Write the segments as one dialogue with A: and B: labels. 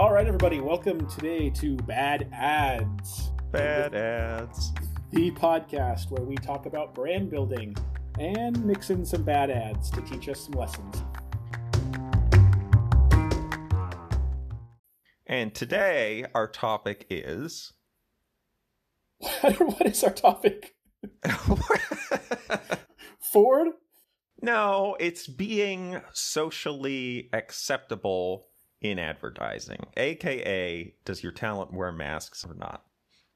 A: All right, everybody, welcome today to Bad Ads,
B: Bad ads.
A: the podcast where we talk about brand building and mix in some bad ads to teach us some lessons.
B: And today our topic is.
A: what is our topic? Ford?
B: no, it's being socially acceptable in advertising, aka, does your talent wear masks or not?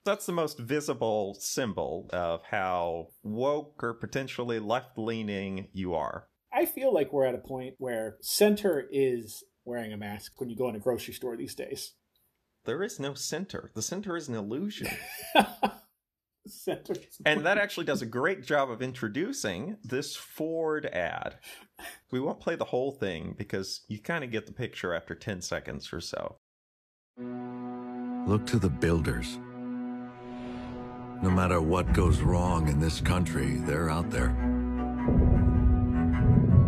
B: That's the most visible symbol of how woke or potentially left leaning you are.
A: I feel like we're at a point where center is wearing a mask when you go in a grocery store these days.
B: There is no center. The center is an illusion.
A: center
B: And that actually does a great job of introducing this Ford ad. We won't play the whole thing because you kind of get the picture after 10 seconds or so.
C: Look to the builders. No matter what goes wrong in this country, they're out there.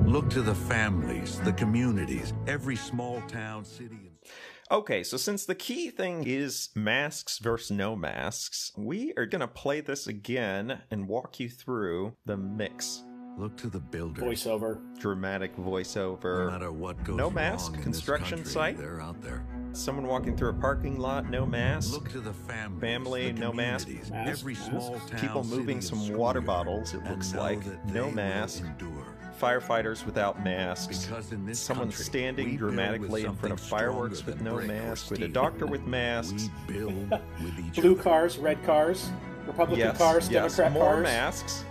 C: Look to the families, the communities, every small town, city, and
B: Okay, so since the key thing is masks versus no masks, we are going to play this again and walk you through the mix.
C: look to the builder.
A: voiceover.
B: Dramatic voiceover.
C: No
B: voiceover,
C: matter what goes
B: No
C: wrong
B: mask
C: in
B: construction
C: this
B: site?
C: they're out there.
B: someone walking through a parking lot, no mask.
C: Look to the families,
B: Family,
C: the
B: no mask.
A: Mask,
C: every small town,
B: People moving some water bottles, it looks like. No mask.
C: endure.
B: Firefighters without masks.
C: Because in this
B: Someone
C: country,
B: standing
C: we build with
B: dramatically in front of fireworks with no
C: brick
B: mask, with a doctor with masks.
C: We with
A: Blue
C: other.
A: cars, red cars, Republican
B: Yes,
A: cars,
B: yes,
A: Democrat
B: more
A: cars.
B: masks.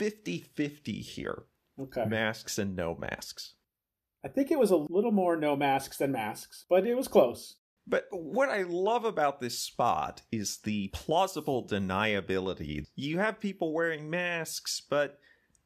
B: 50-50 here.
A: Okay.
B: Masks and no masks.
A: I think it was a little more no masks than masks, but it was close.
B: But what I love about this spot is the plausible deniability. You have people wearing masks, but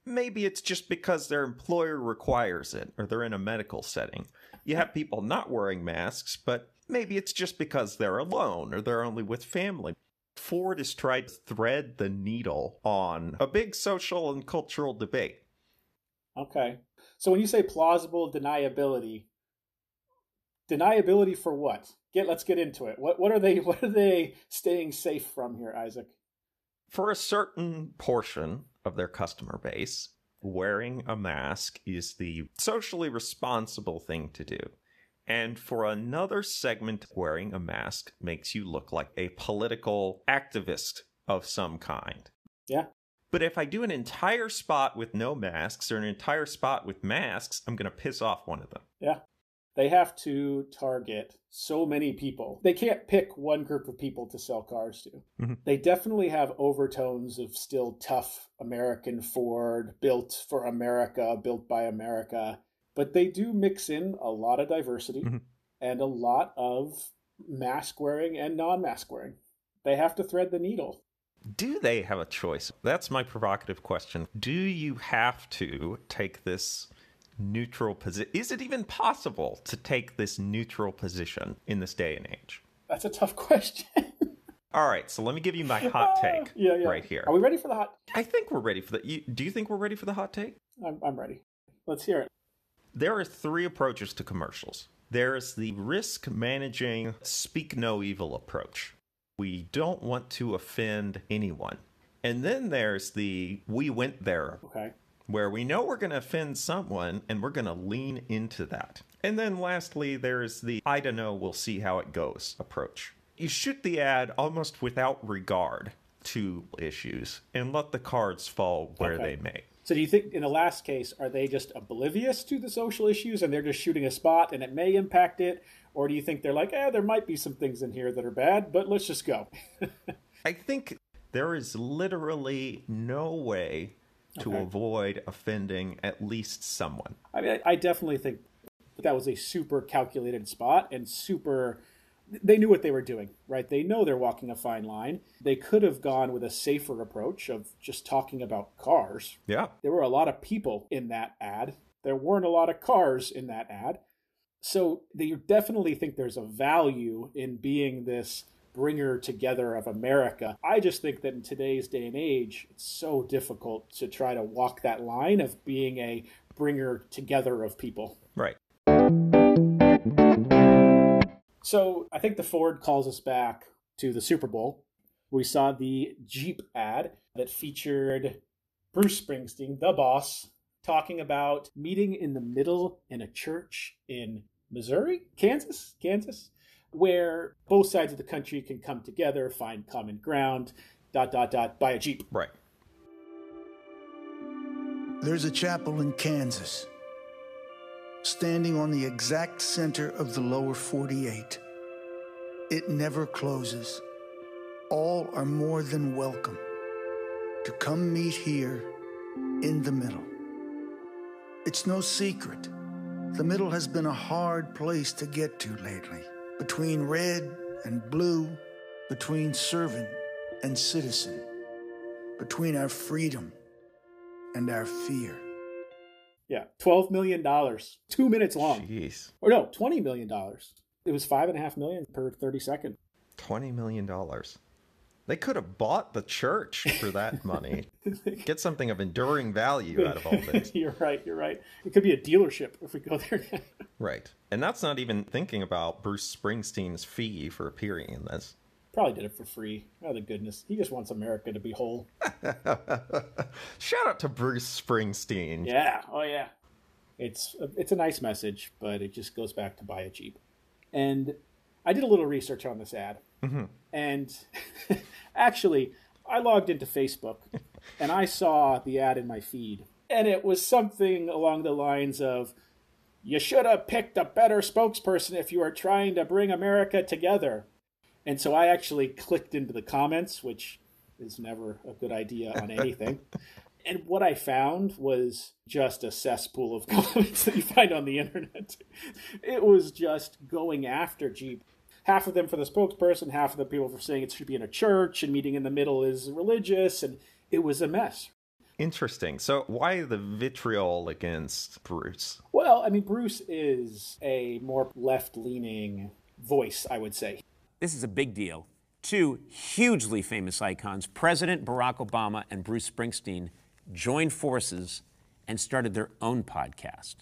B: maybe it's just because their employer requires it or they're in a medical setting. You have people not wearing masks, but maybe it's just because they're alone or they're only with family. Ford has tried to thread the needle on a big social and cultural debate.
A: Okay. So when you say plausible deniability, deniability for what? Get let's get into it. What what are they what are they staying safe from here, Isaac?
B: For a certain portion of their customer base, wearing a mask is the socially responsible thing to do. And for another segment, wearing a mask makes you look like a political activist of some kind.
A: Yeah.
B: But if I do an entire spot with no masks or an entire spot with masks, I'm going to piss off one of them.
A: Yeah. They have to target so many people. They can't pick one group of people to sell cars to.
B: Mhm.
A: They definitely have overtones of still tough American Ford, built for America, built by America. But they do mix in a lot of diversity
B: Mhm.
A: and a lot of mask wearing and non mask wearing. They have to thread the needle.
B: Do they have a choice? That's my provocative question. Do you have to take this neutral position? Is it even possible to take this neutral position in this day and age?
A: That's a tough question.
B: All right, so let me give you my hot ah, take
A: yeah, yeah.
B: right here.
A: Are we ready for the hot?
B: I think we're ready for the. You, do you think we're ready for the hot take?
A: I'm, I'm ready. Let's hear it.
B: There are three approaches to commercials. There is the risk managing, speak no evil approach. We don't want to offend anyone. And then there's the we went there
A: Okay.
B: Where we know we're going to offend someone and we're going to lean into that. And then lastly, there's the I don't know, we'll see how it goes approach. You shoot the ad almost without regard to issues and let the cards fall where
A: Okay.
B: they may.
A: So do you think in the last case, are they just oblivious to the social issues and they're just shooting a spot and it may impact it? Or do you think they're like, eh, there might be some things in here that are bad, but let's just go?
B: I think there is literally no way to
A: Okay.
B: avoid offending at least someone.
A: I mean, I, I definitely think that was a super calculated spot and super. They knew what they were doing, right? They know they're walking a fine line. They could have gone with a safer approach of just talking about cars.
B: Yeah.
A: There were a lot of people in that ad. There weren't a lot of cars in that ad. So they definitely think there's a value in being this bringer together of America. I just think that in today's day and age, it's so difficult to try to walk that line of being a bringer together of people.
B: Right.
A: So I think the Ford calls us back to the Super Bowl. We saw the Jeep ad that featured Bruce Springsteen, the boss, talking about meeting in the middle in a church in Missouri, Kansas, Kansas, where both sides of the country can come together, find common ground, dot, dot, dot, buy a Jeep.
B: Right.
D: There's a chapel in Kansas, standing on the exact center of the lower 48. It never closes. All are more than welcome to come meet here in the middle. It's no secret. The middle has been a hard place to get to lately, between red and blue, between servant and citizen, between our freedom and our fear.
A: Yeah, twelve million dollars, two minutes long.
B: Jeez.
A: Or no, $20 million. It was five and a half million per 30 second.
B: $20 million. They could have bought the church for that money. Get something of enduring value out of all this.
A: you're right, you're right. It could be a dealership if we go there.
B: right. And that's not even thinking about Bruce Springsteen's fee for appearing in this.
A: Probably did it for free. Oh, the goodness. He just wants America to be whole.
B: Shout out to Bruce Springsteen.
A: Yeah. Oh, yeah. It's a, it's a nice message, but it just goes back to buy a Jeep. And I did a little research on this ad.
B: Mm-hmm.
A: And actually, I logged into Facebook and I saw the ad in my feed. And it was something along the lines of, you should have picked a better spokesperson if you are trying to bring America together. And so I actually clicked into the comments, which is never a good idea on anything. and what I found was just a cesspool of comments that you find on the internet. It was just going after Jeep. Half of them for the spokesperson, half of the people for saying it should be in a church, and meeting in the middle is religious, and it was a mess.
B: Interesting. So, why the vitriol against Bruce?
A: Well, I mean, Bruce is a more left leaning voice, I would say.
E: This is a big deal. Two hugely famous icons, President Barack Obama and Bruce Springsteen, joined forces and started their own podcast.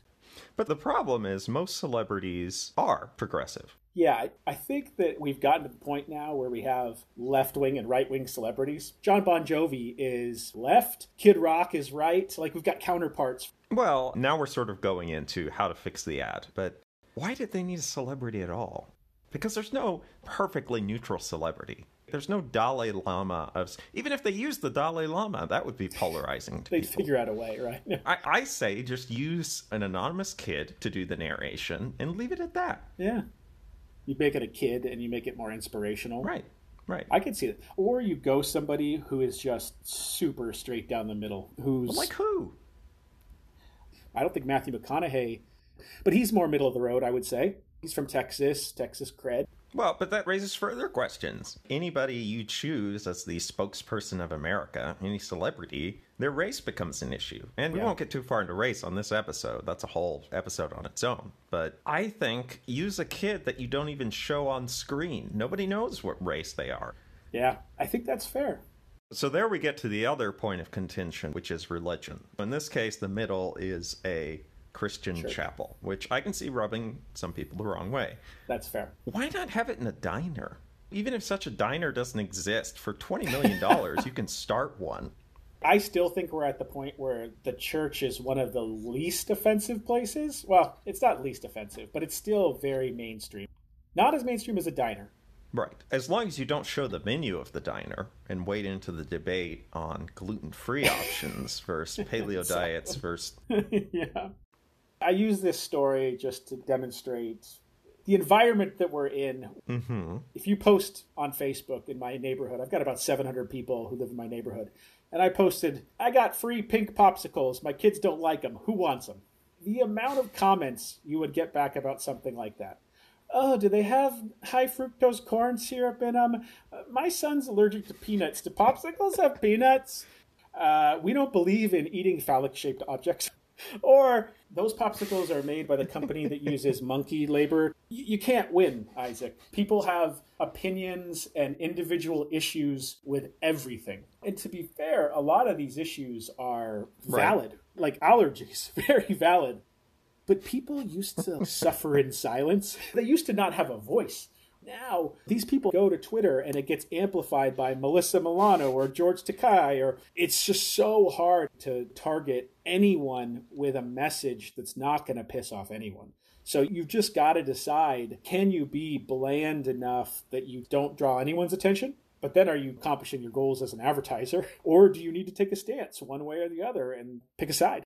B: But the problem is, most celebrities are progressive.
A: Yeah, I, I think that we've gotten to the point now where we have left wing and right wing celebrities. John Bon Jovi is left, Kid Rock is right. Like we've got counterparts.
B: Well, now we're sort of going into how to fix the ad, but why did they need a celebrity at all? Because there's no perfectly neutral celebrity. There's no Dalai Lama of even if they use the Dalai Lama, that would be polarizing to
A: They'd
B: people.
A: figure out a way, right?
B: I, I say just use an anonymous kid to do the narration and leave it at that.
A: yeah. You make it a kid and you make it more inspirational.
B: Right. Right.
A: I could see that. Or you go somebody who is just super straight down the middle, who's
B: like who?
A: I don't think Matthew McConaughey, but he's more middle of the road, I would say. He's from Texas, Texas cred.
B: Well, but that raises further questions. Anybody you choose as the spokesperson of America, any celebrity, their race becomes an issue. And we
A: Yeah.
B: won't get too far into race on this episode. That's a whole episode on its own. But I think use a kid that you don't even show on screen. Nobody knows what race they are.
A: Yeah, I think that's fair.
B: So there we get to the other point of contention, which is religion. In this case, the middle is a Christian chapel, which I can see rubbing some people the wrong way.
A: That's fair.
B: Why not have it in a diner? Even if such a diner doesn't exist, for $20 million, you can start one.
A: I still think we're at the point where the church is one of the least offensive places. Well, it's not least offensive, but it's still very mainstream. Not as mainstream as a diner.
B: Right. As long as you don't show the menu of the diner and wade into the debate on gluten free options versus paleo diets versus.
A: yeah. I use this story just to demonstrate the environment that we're in.
B: Mm-hmm.
A: If you post on Facebook in my neighborhood, I've got about 700 people who live in my neighborhood, and I posted, I got free pink popsicles. My kids don't like them. Who wants them? The amount of comments you would get back about something like that. Oh, do they have high fructose corn syrup in them? Uh, my son's allergic to peanuts. Do popsicles have peanuts? Uh, we don't believe in eating phallic shaped objects. Or those popsicles are made by the company that uses monkey labor. Y- You can't win, Isaac. People have opinions and individual issues with everything. And to be fair, a lot of these issues are
B: Right.
A: valid, like allergies, very valid. But people used to suffer in silence. They used to not have a voice. Now, these people go to Twitter and it gets amplified by Melissa Milano or George Takei, or it's just so hard to target anyone with a message that's not going to piss off anyone. So you've just got to decide can you be bland enough that you don't draw anyone's attention? But then are you accomplishing your goals as an advertiser? Or do you need to take a stance one way or the other and pick a side?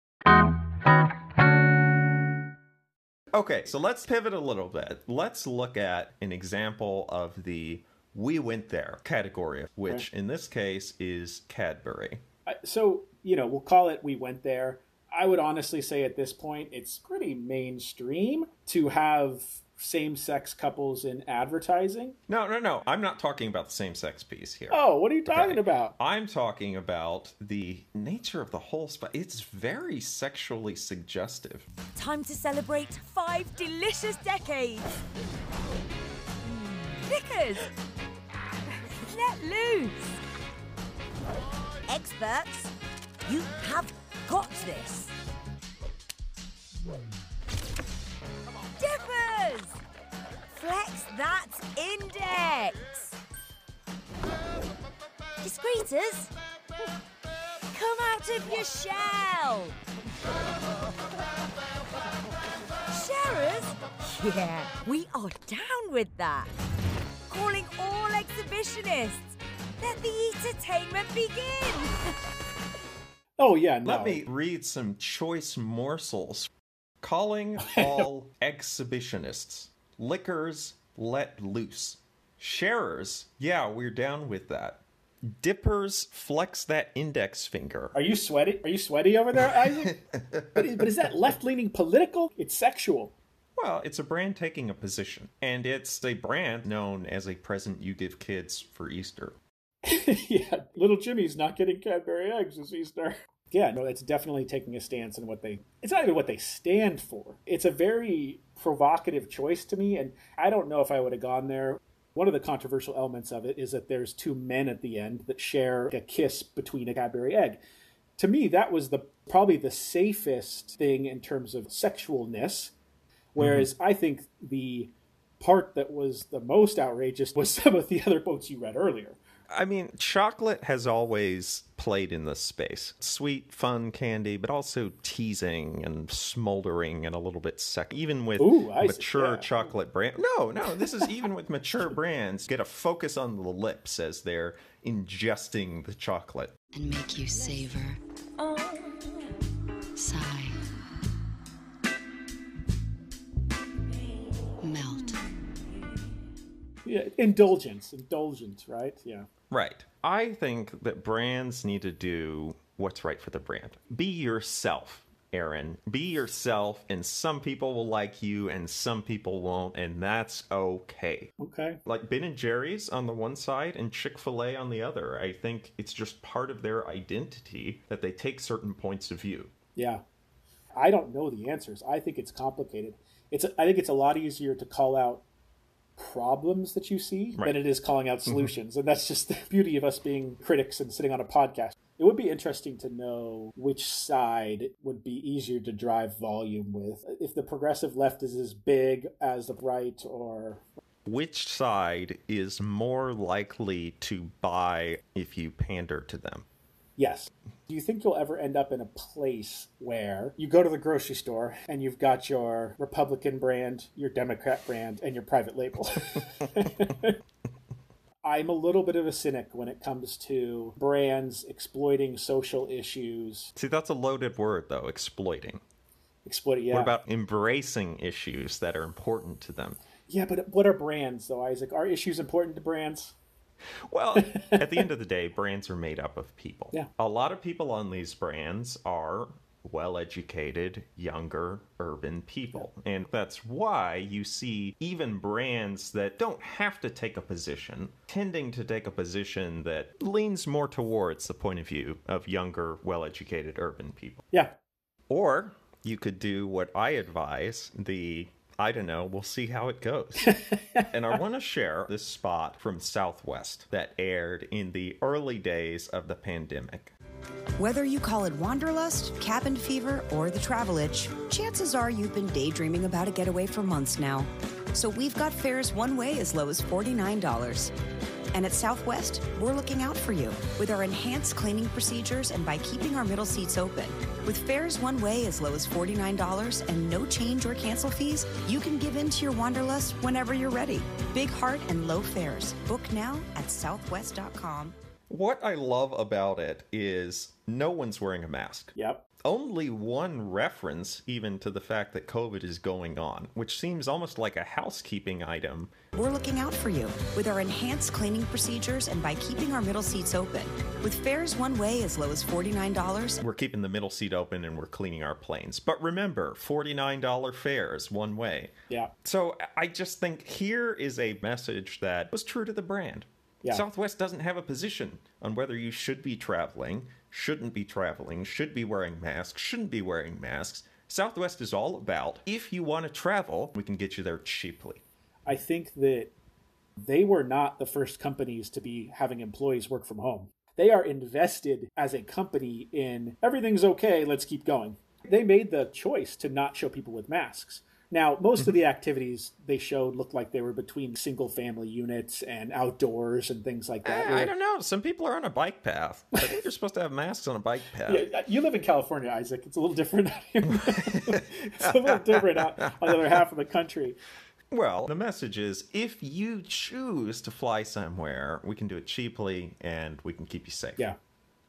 B: Okay, so let's pivot a little bit. Let's look at an example of the we went there category, which okay. in this case is Cadbury.
A: So, you know, we'll call it we went there. I would honestly say at this point it's pretty mainstream to have same sex couples in advertising?
B: No, no, no. I'm not talking about the same sex piece here.
A: Oh, what are you talking okay. about?
B: I'm talking about the nature of the whole spot. It's very sexually suggestive.
F: Time to celebrate five delicious decades. Hmm. Knickers! Let loose! Experts, you have got this. Flex that index! Discreeters, come out of your shell! Sharers, yeah, we are down with that. Calling all exhibitionists. Let the entertainment begin.
A: oh, yeah, no.
B: Let me read some choice morsels Calling all exhibitionists. Lickers let loose. Sharers, yeah, we're down with that. Dippers flex that index finger.
A: Are you sweaty? Are you sweaty over there, Isaac? but, but is that left leaning political? It's sexual.
B: Well, it's a brand taking a position, and it's a brand known as a present you give kids for Easter.
A: yeah, little Jimmy's not getting Cadbury eggs this Easter yeah, no, it's definitely taking a stance in what they. It's not even what they stand for. It's a very provocative choice to me, and I don't know if I would have gone there. One of the controversial elements of it is that there's two men at the end that share a kiss between a Cadbury egg. To me, that was the probably the safest thing in terms of sexualness. Whereas mm-hmm. I think the part that was the most outrageous was some of the other quotes you read earlier.
B: I mean, chocolate has always played in this space. Sweet, fun candy, but also teasing and smoldering and a little bit sec. Even with Ooh, mature yeah. chocolate brand. No, no, this is even with mature brands. Get a focus on the lips as they're ingesting the chocolate.
G: And make you savor. Oh. Sigh.
A: Yeah, indulgence, indulgence, right? Yeah.
B: Right. I think that brands need to do what's right for the brand. Be yourself, Aaron. Be yourself, and some people will like you and some people won't, and that's okay.
A: Okay.
B: Like Ben and Jerry's on the one side and Chick fil A on the other. I think it's just part of their identity that they take certain points of view.
A: Yeah. I don't know the answers. I think it's complicated. It's I think it's a lot easier to call out problems that you see right. than it is calling out mm-hmm. solutions. Mm-hmm. And that's just the beauty of us being critics and sitting on a podcast. It would be interesting to know which side would be easier to drive volume with. If the progressive left is as big as the right or
B: which side is more likely to buy if you pander to them?
A: Yes. Do you think you'll ever end up in a place where you go to the grocery store and you've got your Republican brand, your Democrat brand, and your private label? I'm a little bit of a cynic when it comes to brands exploiting social issues.
B: See, that's a loaded word, though, exploiting.
A: Exploiting, yeah.
B: What about embracing issues that are important to them?
A: Yeah, but what are brands, though, Isaac? Are issues important to brands?
B: Well, at the end of the day, brands are made up of people.
A: Yeah.
B: A lot of people on these brands are well educated, younger, urban people. And that's why you see even brands that don't have to take a position tending to take a position that leans more towards the point of view of younger, well educated, urban people.
A: Yeah.
B: Or you could do what I advise the I don't know. We'll see how it goes. and I want to share this spot from Southwest that aired in the early days of the pandemic.
G: Whether you call it wanderlust, cabin fever, or the travel itch, chances are you've been daydreaming about a getaway for months now. So we've got fares one way as low as $49. And at Southwest, we're looking out for you with our enhanced cleaning procedures and by keeping our middle seats open. With fares one way as low as $49 and no change or cancel fees, you can give in to your wanderlust whenever you're ready. Big heart and low fares. Book now at southwest.com.
B: What I love about it is no one's wearing a mask.
A: Yep.
B: Only one reference even to the fact that COVID is going on, which seems almost like a housekeeping item.
G: We're looking out for you with our enhanced cleaning procedures and by keeping our middle seats open. With fares one way as low as $49,
B: We're keeping the middle seat open and we're cleaning our planes. But remember, $49 fares one way.
A: Yeah.
B: So I just think here is a message that was true to the brand.
A: Yeah.
B: Southwest doesn't have a position on whether you should be traveling, shouldn't be traveling, should be wearing masks, shouldn't be wearing masks. Southwest is all about if you want to travel, we can get you there cheaply.
A: I think that they were not the first companies to be having employees work from home. They are invested as a company in everything's okay, let's keep going. They made the choice to not show people with masks. Now, most of mm-hmm. the activities they showed looked like they were between single family units and outdoors and things like that.
B: Eh, I, I don't know. Some people are on a bike path. I think you're supposed to have masks on a bike path.
A: Yeah, you live in California, Isaac. It's a little different. out here. it's a little different out on the other half of the country.
B: Well, the message is if you choose to fly somewhere, we can do it cheaply and we can keep you safe.
A: Yeah.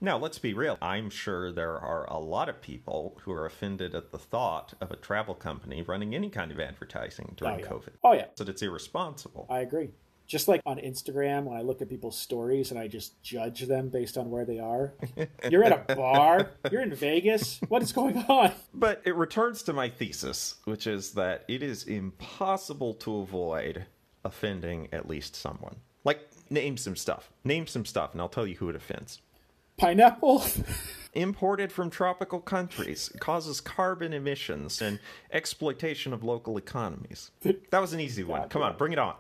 B: Now, let's be real. I'm sure there are a lot of people who are offended at the thought of a travel company running any kind of advertising during
A: Oh, yeah.
B: COVID.
A: Oh, yeah.
B: That it's irresponsible.
A: I agree. Just like on Instagram, when I look at people's stories and I just judge them based on where they are. You're at a bar. You're in Vegas. What is going on?
B: But it returns to my thesis, which is that it is impossible to avoid offending at least someone. Like, name some stuff. Name some stuff, and I'll tell you who it offends.
A: Pineapple.
B: Imported from tropical countries, causes carbon emissions and exploitation of local economies. That was an easy one. Come on, bring it on.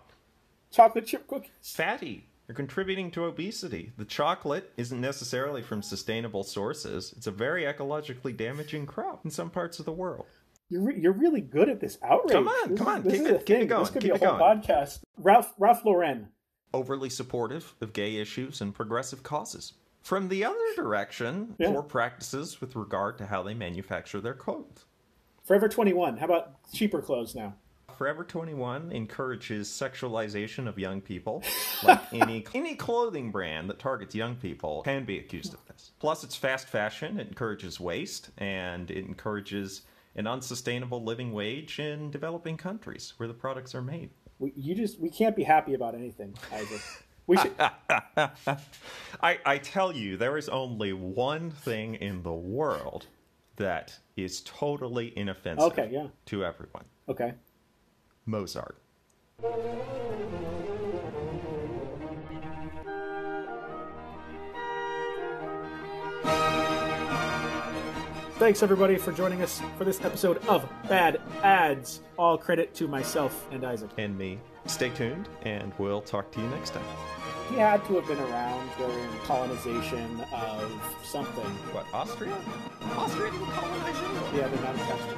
A: Chocolate chip cookies.
B: Fatty. You're contributing to obesity. The chocolate isn't necessarily from sustainable sources. It's a very ecologically damaging crop in some parts of the world.
A: You're, re- you're really good at this outrage.
B: Come on,
A: This
B: come
A: is-
B: on,
A: This
B: keep it- keep
A: thing.
B: it going,
A: This could
B: keep
A: be a whole
B: going.
A: podcast. Ralph Ralph Lauren.
B: overly supportive of gay issues and progressive causes. From the other direction,
A: Yeah.
B: poor practices with regard to how they manufacture their clothes.
A: Forever 21. How about cheaper clothes now?
B: Forever 21 encourages sexualization of young people. Like any any clothing brand that targets young people can be accused of this. Plus, it's fast fashion. It encourages waste and it encourages an unsustainable living wage in developing countries where the products are made.
A: We, you just we can't be happy about anything, Isaac. We should.
B: I, I tell you, there is only one thing in the world that is totally inoffensive
A: Okay, yeah.
B: to everyone
A: okay.
B: Mozart.
A: Thanks everybody for joining us for this episode of Bad Ads. All credit to myself and Isaac.
B: And me. Stay tuned, and we'll talk to you next time.
A: He had to have been around during colonization of something.
B: What, Austria? Austria didn't colonize England.
A: Yeah, they're not attached to